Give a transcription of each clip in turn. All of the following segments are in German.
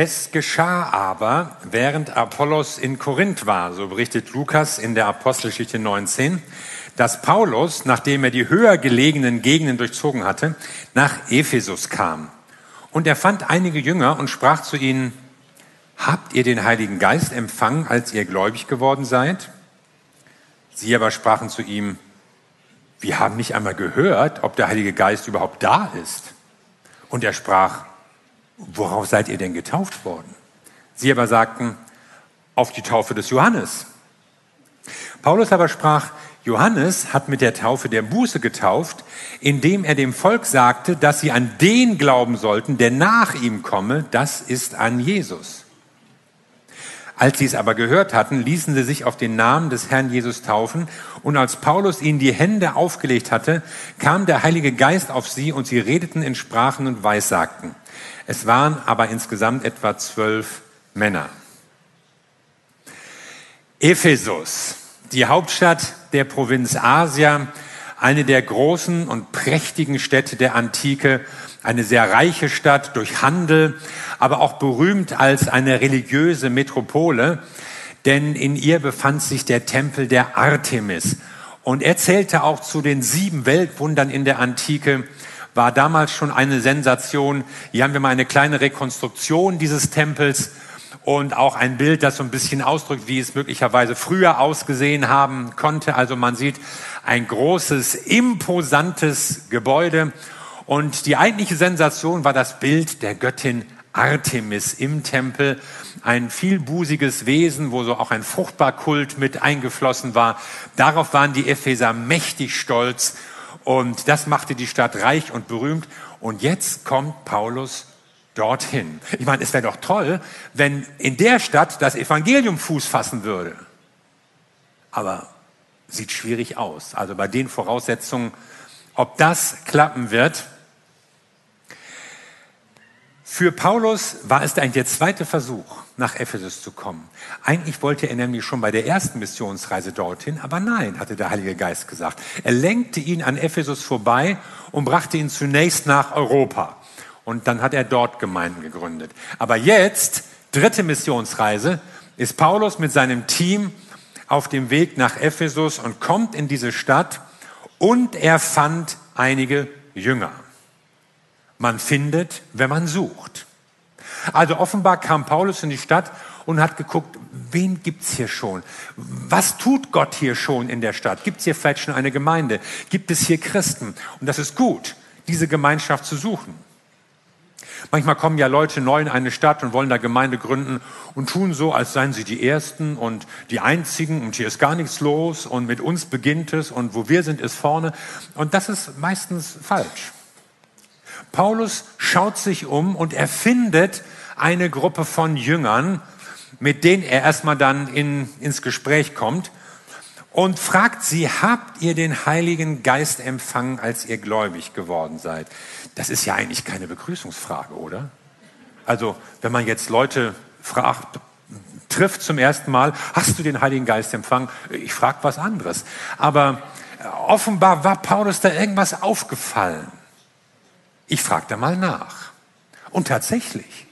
Es geschah aber, während Apollos in Korinth war, so berichtet Lukas in der Apostelgeschichte 19, dass Paulus, nachdem er die höher gelegenen Gegenden durchzogen hatte, nach Ephesus kam. Und er fand einige Jünger und sprach zu ihnen, habt ihr den Heiligen Geist empfangen, als ihr gläubig geworden seid? Sie aber sprachen zu ihm, wir haben nicht einmal gehört, ob der Heilige Geist überhaupt da ist. Und er sprach, worauf seid ihr denn getauft worden? Sie aber sagten, auf die Taufe des Johannes. Paulus aber sprach, Johannes hat mit der Taufe der Buße getauft, indem er dem Volk sagte, dass sie an den glauben sollten, der nach ihm komme, das ist an Jesus. Als sie es aber gehört hatten, ließen sie sich auf den Namen des Herrn Jesus taufen, und als Paulus ihnen die Hände aufgelegt hatte, kam der Heilige Geist auf sie, und sie redeten in Sprachen und Weissagten. Es waren aber insgesamt etwa zwölf Männer. Ephesus, die Hauptstadt der Provinz Asia, eine der großen und prächtigen Städte der Antike, eine sehr reiche Stadt durch Handel, aber auch berühmt als eine religiöse Metropole, denn in ihr befand sich der Tempel der Artemis. Und er zählte auch zu den sieben Weltwundern in der Antike war damals schon eine Sensation. Hier haben wir mal eine kleine Rekonstruktion dieses Tempels und auch ein Bild, das so ein bisschen ausdrückt, wie es möglicherweise früher ausgesehen haben konnte. Also man sieht ein großes, imposantes Gebäude. Und die eigentliche Sensation war das Bild der Göttin Artemis im Tempel. Ein vielbusiges Wesen, wo so auch ein Fruchtbarkult mit eingeflossen war. Darauf waren die Epheser mächtig stolz und das machte die Stadt reich und berühmt. Und jetzt kommt Paulus dorthin. Ich meine, es wäre doch toll, wenn in der Stadt das Evangelium Fuß fassen würde. Aber sieht schwierig aus. Also bei den Voraussetzungen, ob das klappen wird, für Paulus war es eigentlich der zweite Versuch, nach Ephesus zu kommen. Eigentlich wollte er nämlich schon bei der ersten Missionsreise dorthin, aber nein, hatte der Heilige Geist gesagt. Er lenkte ihn an Ephesus vorbei und brachte ihn zunächst nach Europa. Und dann hat er dort Gemeinden gegründet. Aber jetzt, dritte Missionsreise, ist Paulus mit seinem Team auf dem Weg nach Ephesus und kommt in diese Stadt und er fand einige Jünger. Man findet, wenn man sucht. Also offenbar kam Paulus in die Stadt und hat geguckt, wen gibt's hier schon? Was tut Gott hier schon in der Stadt? Gibt's hier vielleicht schon eine Gemeinde? Gibt es hier Christen? Und das ist gut, diese Gemeinschaft zu suchen. Manchmal kommen ja Leute neu in eine Stadt und wollen da Gemeinde gründen und tun so, als seien sie die Ersten und die Einzigen und hier ist gar nichts los und mit uns beginnt es und wo wir sind, ist vorne. Und das ist meistens falsch. Paulus schaut sich um und er findet eine Gruppe von Jüngern, mit denen er erstmal dann in, ins Gespräch kommt und fragt sie, habt ihr den Heiligen Geist empfangen, als ihr gläubig geworden seid? Das ist ja eigentlich keine Begrüßungsfrage, oder? Also, wenn man jetzt Leute fragt, trifft zum ersten Mal, hast du den Heiligen Geist empfangen? Ich frage was anderes. Aber offenbar war Paulus da irgendwas aufgefallen. Ich fragte mal nach. Und tatsächlich,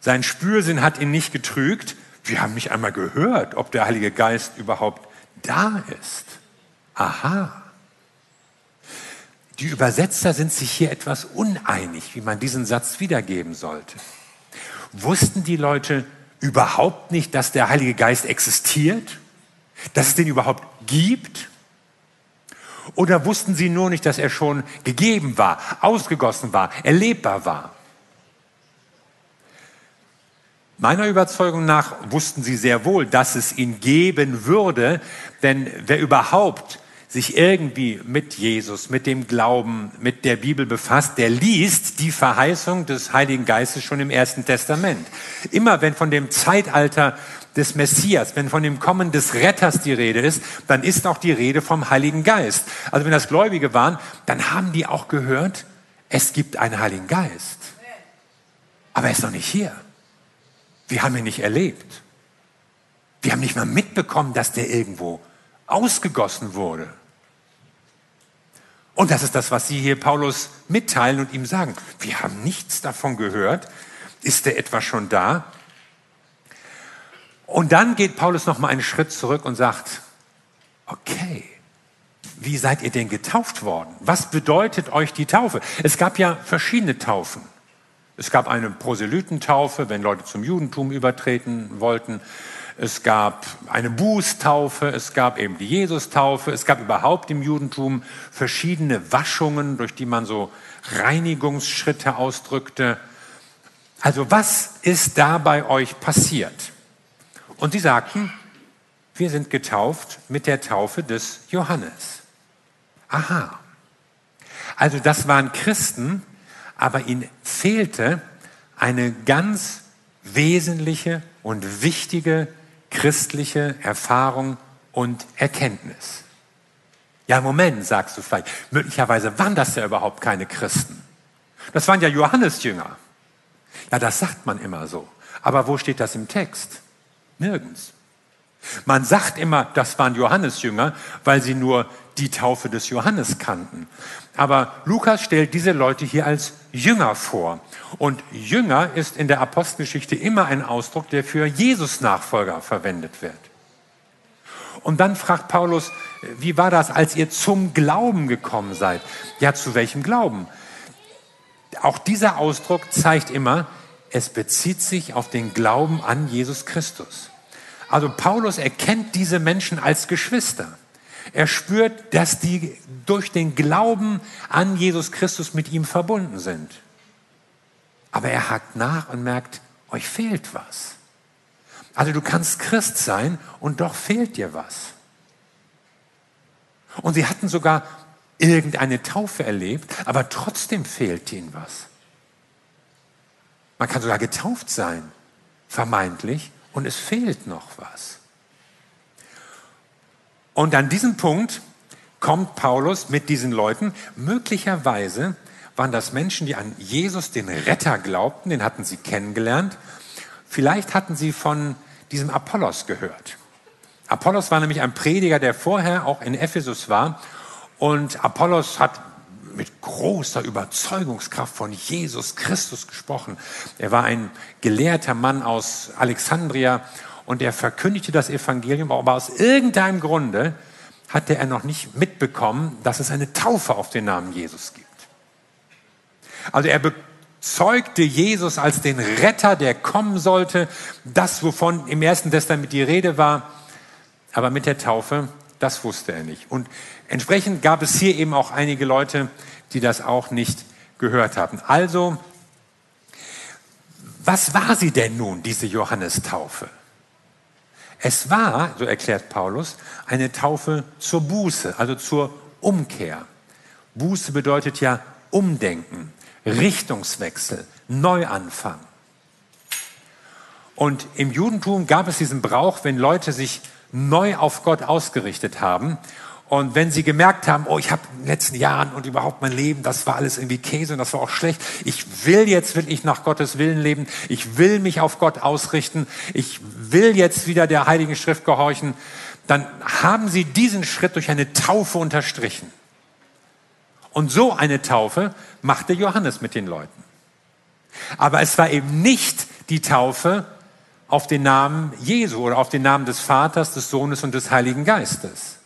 sein Spürsinn hat ihn nicht getrügt. Wir haben nicht einmal gehört, ob der Heilige Geist überhaupt da ist. Aha. Die Übersetzer sind sich hier etwas uneinig, wie man diesen Satz wiedergeben sollte. Wussten die Leute überhaupt nicht, dass der Heilige Geist existiert? Dass es den überhaupt gibt? Oder wussten sie nur nicht, dass er schon gegeben war, ausgegossen war, erlebbar war? Meiner Überzeugung nach wussten sie sehr wohl, dass es ihn geben würde, denn wer überhaupt sich irgendwie mit Jesus, mit dem Glauben, mit der Bibel befasst, der liest die Verheißung des Heiligen Geistes schon im Ersten Testament. Immer wenn von dem Zeitalter des Messias, wenn von dem Kommen des Retters die Rede ist, dann ist auch die Rede vom Heiligen Geist. Also wenn das Gläubige waren, dann haben die auch gehört, es gibt einen Heiligen Geist. Aber er ist noch nicht hier. Wir haben ihn nicht erlebt. Wir haben nicht mal mitbekommen, dass der irgendwo ausgegossen wurde. Und das ist das, was Sie hier Paulus mitteilen und ihm sagen. Wir haben nichts davon gehört, Ist er etwa schon da? Und dann geht Paulus noch mal einen Schritt zurück und sagt, okay, wie seid ihr denn getauft worden? Was bedeutet euch die Taufe? Es gab ja verschiedene Taufen. Es gab eine Proselytentaufe, wenn Leute zum Judentum übertreten wollten. Es gab eine Bußtaufe, es gab eben die Jesus-Taufe, es gab überhaupt im Judentum verschiedene Waschungen, durch die man so Reinigungsschritte ausdrückte. Also was ist da bei euch passiert? Und sie sagten, wir sind getauft mit der Taufe des Johannes. Aha. Also das waren Christen, aber ihnen fehlte eine ganz wesentliche und wichtige christliche Erfahrung und Erkenntnis. Ja, Moment, sagst du vielleicht. Möglicherweise waren das ja überhaupt keine Christen. Das waren ja Johannesjünger. Ja, das sagt man immer so. Aber wo steht das im Text? Nirgends. Man sagt immer, das waren Johannesjünger, weil sie nur die Taufe des Johannes kannten. Aber Lukas stellt diese Leute hier als Jünger vor. Und Jünger ist in der Apostelgeschichte immer ein Ausdruck, der für Jesus-Nachfolger verwendet wird. Und dann fragt Paulus, wie war das, als ihr zum Glauben gekommen seid? Ja, zu welchem Glauben? Auch dieser Ausdruck zeigt immer, es bezieht sich auf den Glauben an Jesus Christus. Also Paulus erkennt diese Menschen als Geschwister. Er spürt, dass die durch den Glauben an Jesus Christus mit ihm verbunden sind. Aber er hakt nach und merkt, euch fehlt was. Also du kannst Christ sein und doch fehlt dir was. Und sie hatten sogar irgendeine Taufe erlebt, aber trotzdem fehlt ihnen was. Man kann sogar getauft sein, vermeintlich, und es fehlt noch was. Und an diesem Punkt kommt Paulus mit diesen Leuten. Möglicherweise waren das Menschen, die an Jesus, den Retter, glaubten, den hatten sie kennengelernt. Vielleicht hatten sie von diesem Apollos gehört. Apollos war nämlich ein Prediger, der vorher auch in Ephesus war. Und Apollos hat mit großer Überzeugungskraft von Jesus Christus gesprochen. Er war ein gelehrter Mann aus Alexandria und er verkündigte das Evangelium, aber aus irgendeinem Grunde hatte er noch nicht mitbekommen, dass es eine Taufe auf den Namen Jesus gibt. Also er bezeugte Jesus als den Retter, der kommen sollte, das, wovon im Ersten Testament die Rede war, aber mit der Taufe, das wusste er nicht. Und Entsprechend gab es hier eben auch einige Leute, die das auch nicht gehört haben. Also, was war sie denn nun, diese Johannestaufe? Es war, so erklärt Paulus, eine Taufe zur Buße, also zur Umkehr. Buße bedeutet ja Umdenken, Richtungswechsel, Neuanfang. Und im Judentum gab es diesen Brauch, wenn Leute sich neu auf Gott ausgerichtet haben und wenn sie gemerkt haben, oh, ich habe in den letzten Jahren und überhaupt mein Leben, das war alles irgendwie Käse und das war auch schlecht. Ich will jetzt wirklich nach Gottes Willen leben. Ich will mich auf Gott ausrichten. Ich will jetzt wieder der Heiligen Schrift gehorchen. Dann haben sie diesen Schritt durch eine Taufe unterstrichen. Und so eine Taufe machte Johannes mit den Leuten. Aber es war eben nicht die Taufe auf den Namen Jesu oder auf den Namen des Vaters, des Sohnes und des Heiligen Geistes.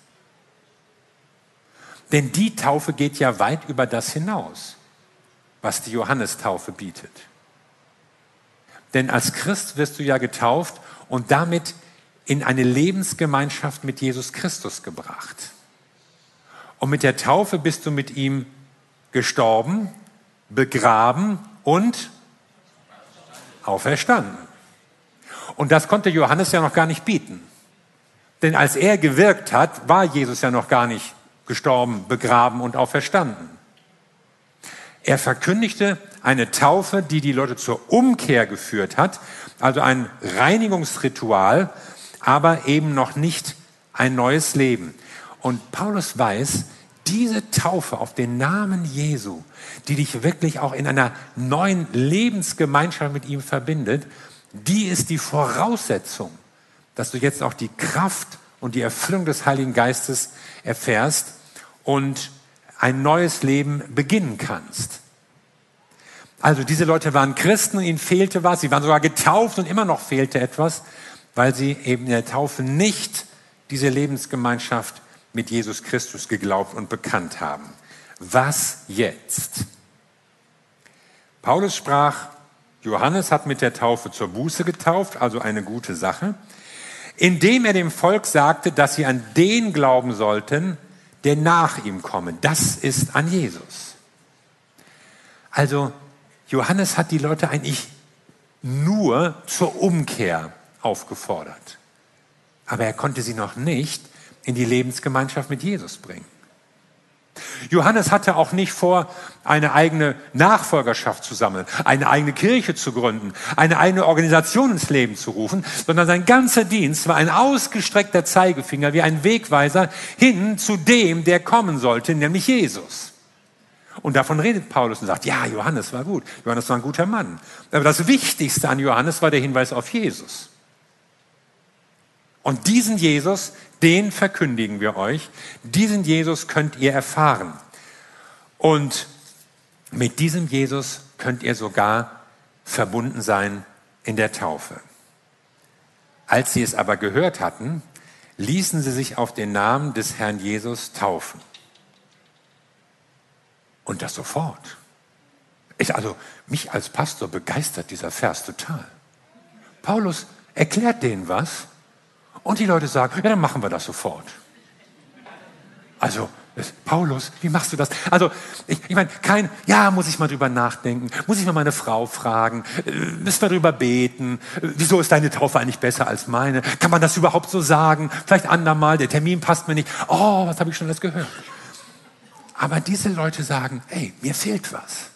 Denn die Taufe geht ja weit über das hinaus, was die Johannestaufe bietet. Denn als Christ wirst du ja getauft und damit in eine Lebensgemeinschaft mit Jesus Christus gebracht. Und mit der Taufe bist du mit ihm gestorben, begraben und auferstanden. Und das konnte Johannes ja noch gar nicht bieten. Denn als er gewirkt hat, war Jesus ja noch gar nicht gestorben, begraben und auferstanden. Er verkündigte eine Taufe, die die Leute zur Umkehr geführt hat, also ein Reinigungsritual, aber eben noch nicht ein neues Leben. Und Paulus weiß, diese Taufe auf den Namen Jesu, die dich wirklich auch in einer neuen Lebensgemeinschaft mit ihm verbindet, die ist die Voraussetzung, dass du jetzt auch die Kraft und die Erfüllung des Heiligen Geistes erfährst und ein neues Leben beginnen kannst. Also diese Leute waren Christen und ihnen fehlte was. Sie waren sogar getauft und immer noch fehlte etwas, weil sie eben in der Taufe nicht diese Lebensgemeinschaft mit Jesus Christus geglaubt und bekannt haben. Was jetzt? Paulus sprach, Johannes hat mit der Taufe zur Buße getauft, also eine gute Sache, indem er dem Volk sagte, dass sie an den glauben sollten, der nach ihm komme. Das ist an Jesus. Also Johannes hat die Leute eigentlich nur zur Umkehr aufgefordert. Aber er konnte sie noch nicht in die Lebensgemeinschaft mit Jesus bringen. Johannes hatte auch nicht vor, eine eigene Nachfolgerschaft zu sammeln, eine eigene Kirche zu gründen, eine eigene Organisation ins Leben zu rufen, sondern sein ganzer Dienst war ein ausgestreckter Zeigefinger wie ein Wegweiser hin zu dem, der kommen sollte, nämlich Jesus. Und davon redet Paulus und sagt, ja, Johannes war gut. Johannes war ein guter Mann. Aber das Wichtigste an Johannes war der Hinweis auf Jesus. Und diesen Jesus, den verkündigen wir euch. Diesen Jesus könnt ihr erfahren. Und mit diesem Jesus könnt ihr sogar verbunden sein in der Taufe. Als sie es aber gehört hatten, ließen sie sich auf den Namen des Herrn Jesus taufen. Und das sofort. Ich, also, mich als Pastor begeistert dieser Vers total. Paulus erklärt denen was und die Leute sagen, ja, dann machen wir das sofort. Also, Paulus, wie machst du das? Also, ich, ich meine, kein, ja, muss ich mal drüber nachdenken, muss ich mal meine Frau fragen, äh, müssen wir drüber beten, wieso ist deine Taufe eigentlich besser als meine? Kann man das überhaupt so sagen? Vielleicht andermal, der Termin passt mir nicht. Oh, was habe ich schon alles gehört? Aber diese Leute sagen, hey, mir fehlt was.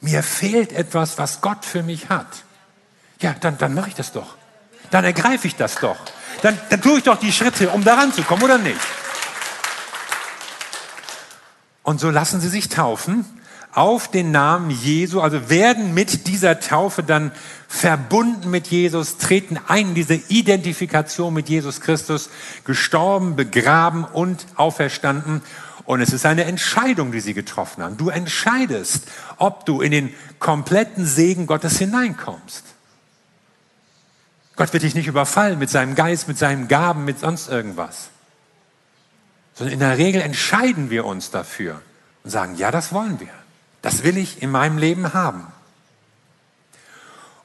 Mir fehlt etwas, was Gott für mich hat. Ja, dann, dann mache ich das doch. Dann ergreife ich das doch. Dann, dann tue ich doch die Schritte, um daran zu kommen, oder nicht? Und so lassen sie sich taufen auf den Namen Jesu, also werden mit dieser Taufe dann verbunden mit Jesus, treten ein in diese Identifikation mit Jesus Christus, gestorben, begraben und auferstanden und es ist eine Entscheidung, die sie getroffen haben. Du entscheidest, ob du in den kompletten Segen Gottes hineinkommst. Gott wird dich nicht überfallen mit seinem Geist, mit seinen Gaben, mit sonst irgendwas. Sondern in der Regel entscheiden wir uns dafür und sagen, ja, das wollen wir. Das will ich in meinem Leben haben.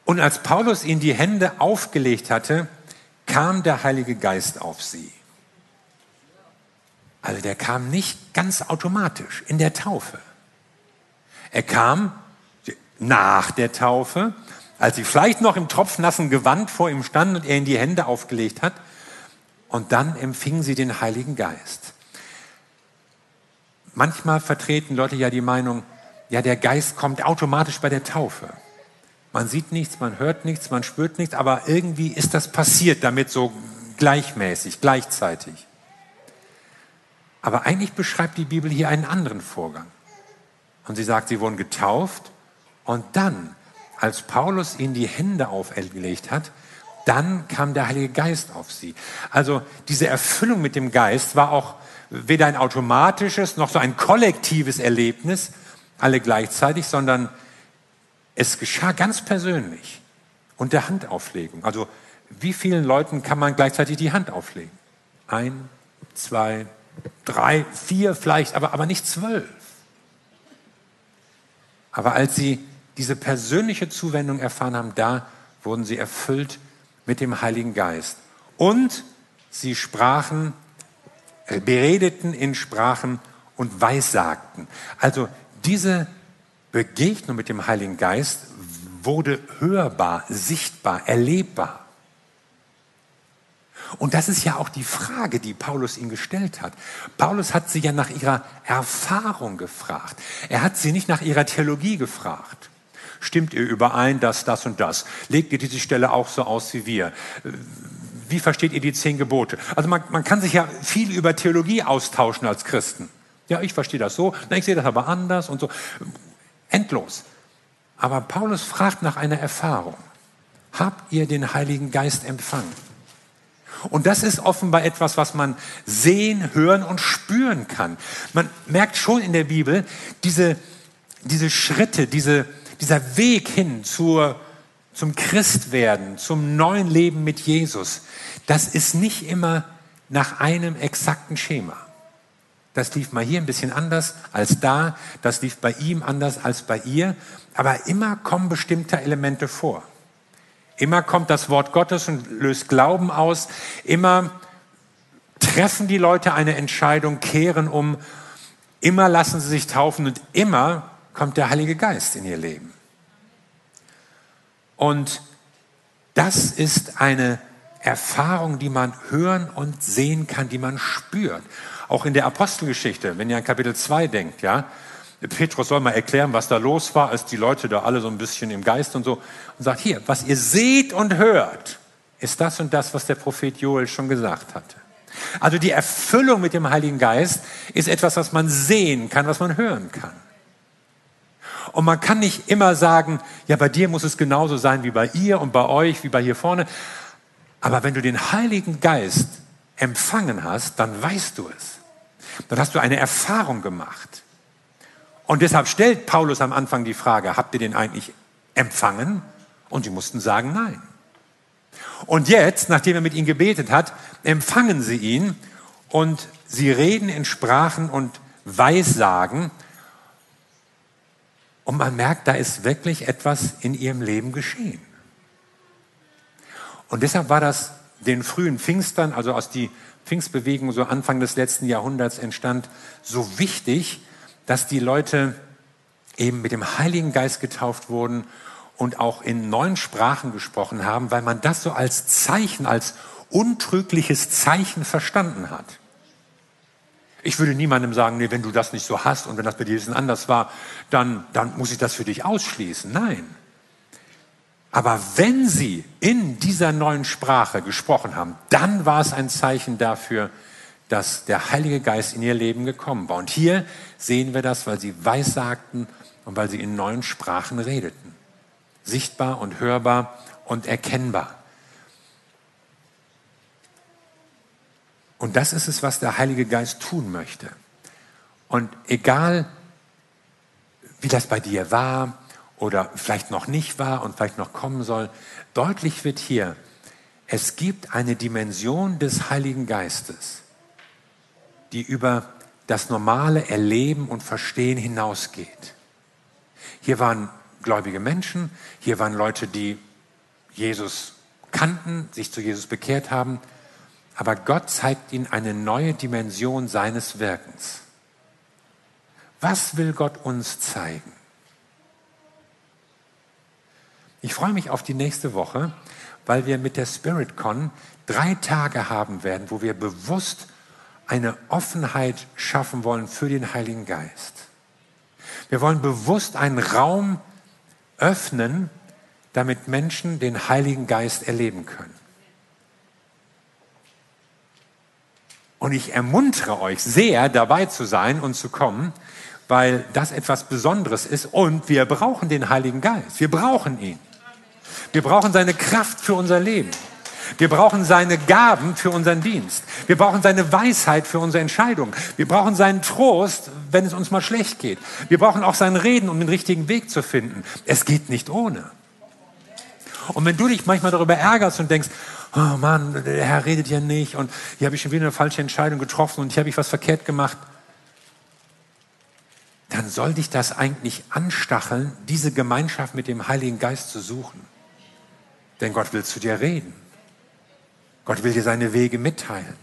Und als Paulus ihnen die Hände aufgelegt hatte, kam der Heilige Geist auf sie. Also der kam nicht ganz automatisch in der Taufe. Er kam nach der Taufe, als sie vielleicht noch im tropfnassen Gewand vor ihm standen und er in die Hände aufgelegt hat. Und dann empfingen sie den Heiligen Geist. Manchmal vertreten Leute ja die Meinung, ja, der Geist kommt automatisch bei der Taufe. Man sieht nichts, man hört nichts, man spürt nichts, aber irgendwie ist das passiert damit so gleichmäßig, gleichzeitig. Aber eigentlich beschreibt die Bibel hier einen anderen Vorgang. Und sie sagt, sie wurden getauft und dann, als Paulus ihnen die Hände aufgelegt hat, dann kam der Heilige Geist auf sie. Also diese Erfüllung mit dem Geist war auch weder ein automatisches noch so ein kollektives Erlebnis, alle gleichzeitig, sondern es geschah ganz persönlich unter Handauflegung. Also wie vielen Leuten kann man gleichzeitig die Hand auflegen? Ein, zwei, drei, vier vielleicht, aber, aber nicht zwölf. Aber als sie diese persönliche Zuwendung erfahren haben, da wurden sie erfüllt mit dem Heiligen Geist. Und sie sprachen, äh, beredeten in Sprachen und weissagten. Also diese Begegnung mit dem Heiligen Geist wurde hörbar, sichtbar, erlebbar. Und das ist ja auch die Frage, die Paulus ihm gestellt hat. Paulus hat sie ja nach ihrer Erfahrung gefragt. Er hat sie nicht nach ihrer Theologie gefragt. Stimmt ihr überein, dass das und das? Legt ihr diese Stelle auch so aus wie wir? Wie versteht ihr die zehn Gebote? Also man, man kann sich ja viel über Theologie austauschen als Christen. Ja, ich verstehe das so, na, ich sehe das aber anders und so. Endlos. Aber Paulus fragt nach einer Erfahrung. Habt ihr den Heiligen Geist empfangen? Und das ist offenbar etwas, was man sehen, hören und spüren kann. Man merkt schon in der Bibel diese, diese Schritte, diese, dieser Weg hin zur, zum Christwerden, zum neuen Leben mit Jesus, das ist nicht immer nach einem exakten Schema. Das lief mal hier ein bisschen anders als da, das lief bei ihm anders als bei ihr, aber immer kommen bestimmte Elemente vor. Immer kommt das Wort Gottes und löst Glauben aus, immer treffen die Leute eine Entscheidung, kehren um, immer lassen sie sich taufen und immer kommt der Heilige Geist in ihr Leben. Und das ist eine Erfahrung, die man hören und sehen kann, die man spürt. Auch in der Apostelgeschichte, wenn ihr an Kapitel 2 denkt, ja, Petrus soll mal erklären, was da los war, als die Leute da alle so ein bisschen im Geist und so, und sagt, hier, was ihr seht und hört, ist das und das, was der Prophet Joel schon gesagt hatte. Also die Erfüllung mit dem Heiligen Geist ist etwas, was man sehen kann, was man hören kann. Und man kann nicht immer sagen, ja, bei dir muss es genauso sein wie bei ihr und bei euch, wie bei hier vorne. Aber wenn du den Heiligen Geist empfangen hast, dann weißt du es. Dann hast du eine Erfahrung gemacht. Und deshalb stellt Paulus am Anfang die Frage, habt ihr den eigentlich empfangen? Und die mussten sagen, nein. Und jetzt, nachdem er mit ihnen gebetet hat, empfangen sie ihn und sie reden in Sprachen und Weissagen. Und man merkt, da ist wirklich etwas in ihrem Leben geschehen. Und deshalb war das den frühen Pfingstern, also aus die Pfingstbewegung so Anfang des letzten Jahrhunderts entstand, so wichtig, dass die Leute eben mit dem Heiligen Geist getauft wurden und auch in neuen Sprachen gesprochen haben, weil man das so als Zeichen, als untrügliches Zeichen verstanden hat. Ich würde niemandem sagen, nee, wenn du das nicht so hast und wenn das bei dir anders war, dann, dann muss ich das für dich ausschließen. Nein. Aber wenn sie in dieser neuen Sprache gesprochen haben, dann war es ein Zeichen dafür, dass der Heilige Geist in ihr Leben gekommen war. Und hier sehen wir das, weil sie weissagten und weil sie in neuen Sprachen redeten. Sichtbar und hörbar und erkennbar. Und das ist es, was der Heilige Geist tun möchte. Und egal, wie das bei dir war, oder vielleicht noch nicht war und vielleicht noch kommen soll, deutlich wird hier, es gibt eine Dimension des Heiligen Geistes, die über das normale Erleben und Verstehen hinausgeht. Hier waren gläubige Menschen, hier waren Leute, die Jesus kannten, sich zu Jesus bekehrt haben, aber Gott zeigt ihnen eine neue Dimension seines Wirkens. Was will Gott uns zeigen? Ich freue mich auf die nächste Woche, weil wir mit der SpiritCon drei Tage haben werden, wo wir bewusst eine Offenheit schaffen wollen für den Heiligen Geist. Wir wollen bewusst einen Raum öffnen, damit Menschen den Heiligen Geist erleben können. Und ich ermuntere euch sehr, dabei zu sein und zu kommen, weil das etwas Besonderes ist und wir brauchen den Heiligen Geist. Wir brauchen ihn. Wir brauchen seine Kraft für unser Leben. Wir brauchen seine Gaben für unseren Dienst. Wir brauchen seine Weisheit für unsere Entscheidung. Wir brauchen seinen Trost, wenn es uns mal schlecht geht. Wir brauchen auch sein Reden, um den richtigen Weg zu finden. Es geht nicht ohne. Und wenn du dich manchmal darüber ärgerst und denkst, oh Mann, der Herr redet ja nicht und hier habe ich schon wieder eine falsche Entscheidung getroffen und hier habe ich was verkehrt gemacht, dann soll dich das eigentlich anstacheln, diese Gemeinschaft mit dem Heiligen Geist zu suchen. Denn Gott will zu dir reden. Gott will dir seine Wege mitteilen.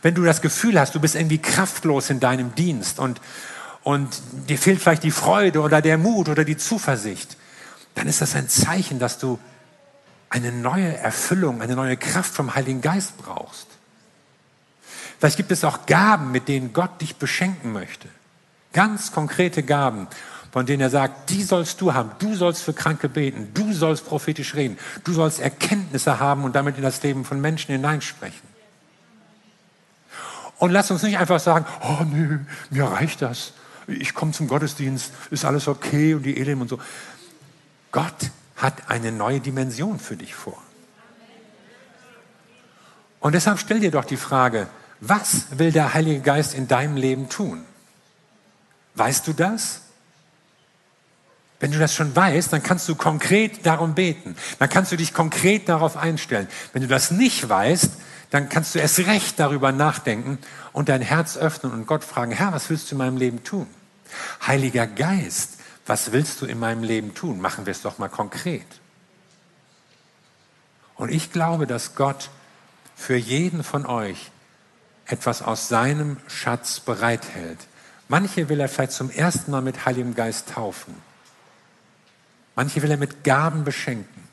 Wenn du das Gefühl hast, du bist irgendwie kraftlos in deinem Dienst und, und dir fehlt vielleicht die Freude oder der Mut oder die Zuversicht, dann ist das ein Zeichen, dass du eine neue Erfüllung, eine neue Kraft vom Heiligen Geist brauchst. Vielleicht gibt es auch Gaben, mit denen Gott dich beschenken möchte. Ganz konkrete Gaben von denen er sagt, die sollst du haben. Du sollst für Kranke beten. Du sollst prophetisch reden. Du sollst Erkenntnisse haben und damit in das Leben von Menschen hineinsprechen. Und lass uns nicht einfach sagen, oh nö, mir reicht das. Ich komme zum Gottesdienst, ist alles okay und die Elim und so. Gott hat eine neue Dimension für dich vor. Und deshalb stell dir doch die Frage, was will der Heilige Geist in deinem Leben tun? Weißt du das? Wenn du das schon weißt, dann kannst du konkret darum beten. Dann kannst du dich konkret darauf einstellen. Wenn du das nicht weißt, dann kannst du erst recht darüber nachdenken und dein Herz öffnen und Gott fragen, Herr, was willst du in meinem Leben tun? Heiliger Geist, was willst du in meinem Leben tun? Machen wir es doch mal konkret. Und ich glaube, dass Gott für jeden von euch etwas aus seinem Schatz bereithält. Manche will er vielleicht zum ersten Mal mit Heiligem Geist taufen. Manche will er mit Gaben beschenken.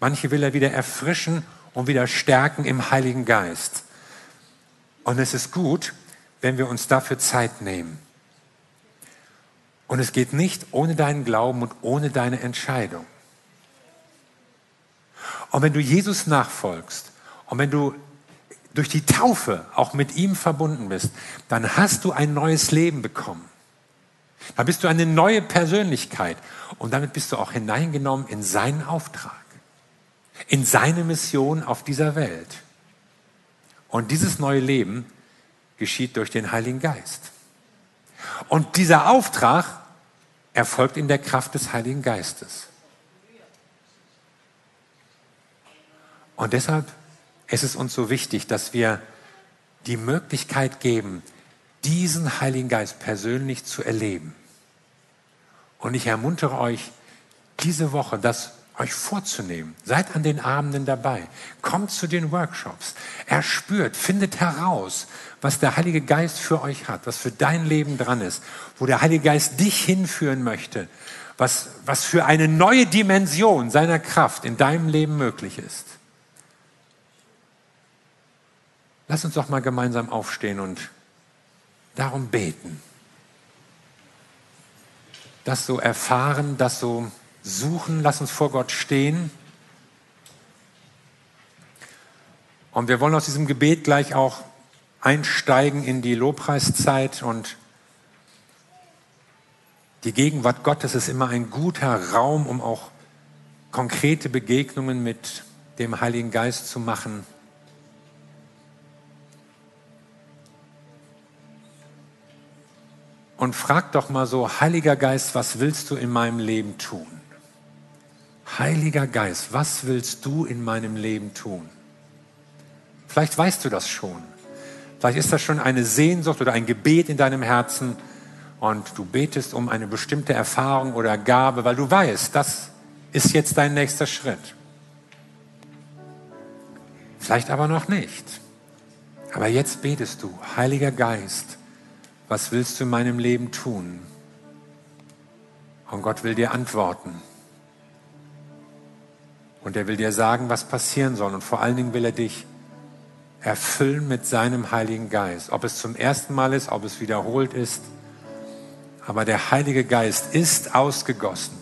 Manche will er wieder erfrischen und wieder stärken im Heiligen Geist. Und es ist gut, wenn wir uns dafür Zeit nehmen. Und es geht nicht ohne deinen Glauben und ohne deine Entscheidung. Und wenn du Jesus nachfolgst und wenn du durch die Taufe auch mit ihm verbunden bist, dann hast du ein neues Leben bekommen. Da bist du eine neue Persönlichkeit und damit bist du auch hineingenommen in seinen Auftrag, in seine Mission auf dieser Welt. Und dieses neue Leben geschieht durch den Heiligen Geist. Und dieser Auftrag erfolgt in der Kraft des Heiligen Geistes. Und deshalb ist es uns so wichtig, dass wir die Möglichkeit geben, diesen Heiligen Geist persönlich zu erleben. Und ich ermuntere euch, diese Woche das euch vorzunehmen. Seid an den Abenden dabei. Kommt zu den Workshops. Erspürt, findet heraus, was der Heilige Geist für euch hat, was für dein Leben dran ist, wo der Heilige Geist dich hinführen möchte, was, was für eine neue Dimension seiner Kraft in deinem Leben möglich ist. Lass uns doch mal gemeinsam aufstehen und darum beten. Das so erfahren, das so suchen, lass uns vor Gott stehen. Und wir wollen aus diesem Gebet gleich auch einsteigen in die Lobpreiszeit und die Gegenwart Gottes ist immer ein guter Raum, um auch konkrete Begegnungen mit dem Heiligen Geist zu machen. und frag doch mal so, Heiliger Geist, was willst du in meinem Leben tun? Heiliger Geist, was willst du in meinem Leben tun? Vielleicht weißt du das schon. Vielleicht ist das schon eine Sehnsucht oder ein Gebet in deinem Herzen und du betest um eine bestimmte Erfahrung oder Gabe, weil du weißt, das ist jetzt dein nächster Schritt. Vielleicht aber noch nicht. Aber jetzt betest du, Heiliger Geist, was willst du in meinem Leben tun? Und Gott will dir antworten. Und er will dir sagen, was passieren soll. Und vor allen Dingen will er dich erfüllen mit seinem Heiligen Geist. Ob es zum ersten Mal ist, ob es wiederholt ist. Aber der Heilige Geist ist ausgegossen.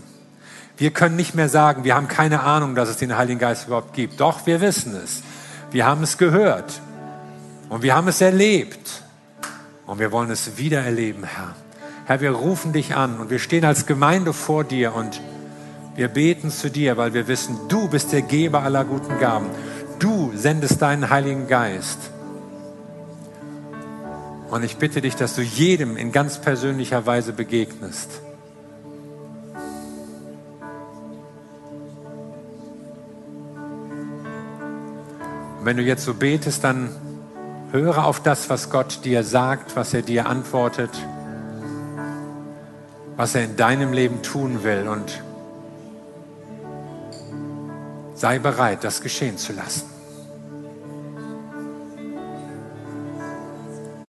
Wir können nicht mehr sagen, wir haben keine Ahnung, dass es den Heiligen Geist überhaupt gibt. Doch, wir wissen es. Wir haben es gehört. Und wir haben es erlebt. Und wir wollen es wieder erleben, Herr. Herr, wir rufen dich an und wir stehen als Gemeinde vor dir und wir beten zu dir, weil wir wissen, du bist der Geber aller guten Gaben. Du sendest deinen Heiligen Geist. Und ich bitte dich, dass du jedem in ganz persönlicher Weise begegnest. Und wenn du jetzt so betest, dann Höre auf das, was Gott dir sagt, was er dir antwortet, was er in deinem Leben tun will und sei bereit, das geschehen zu lassen.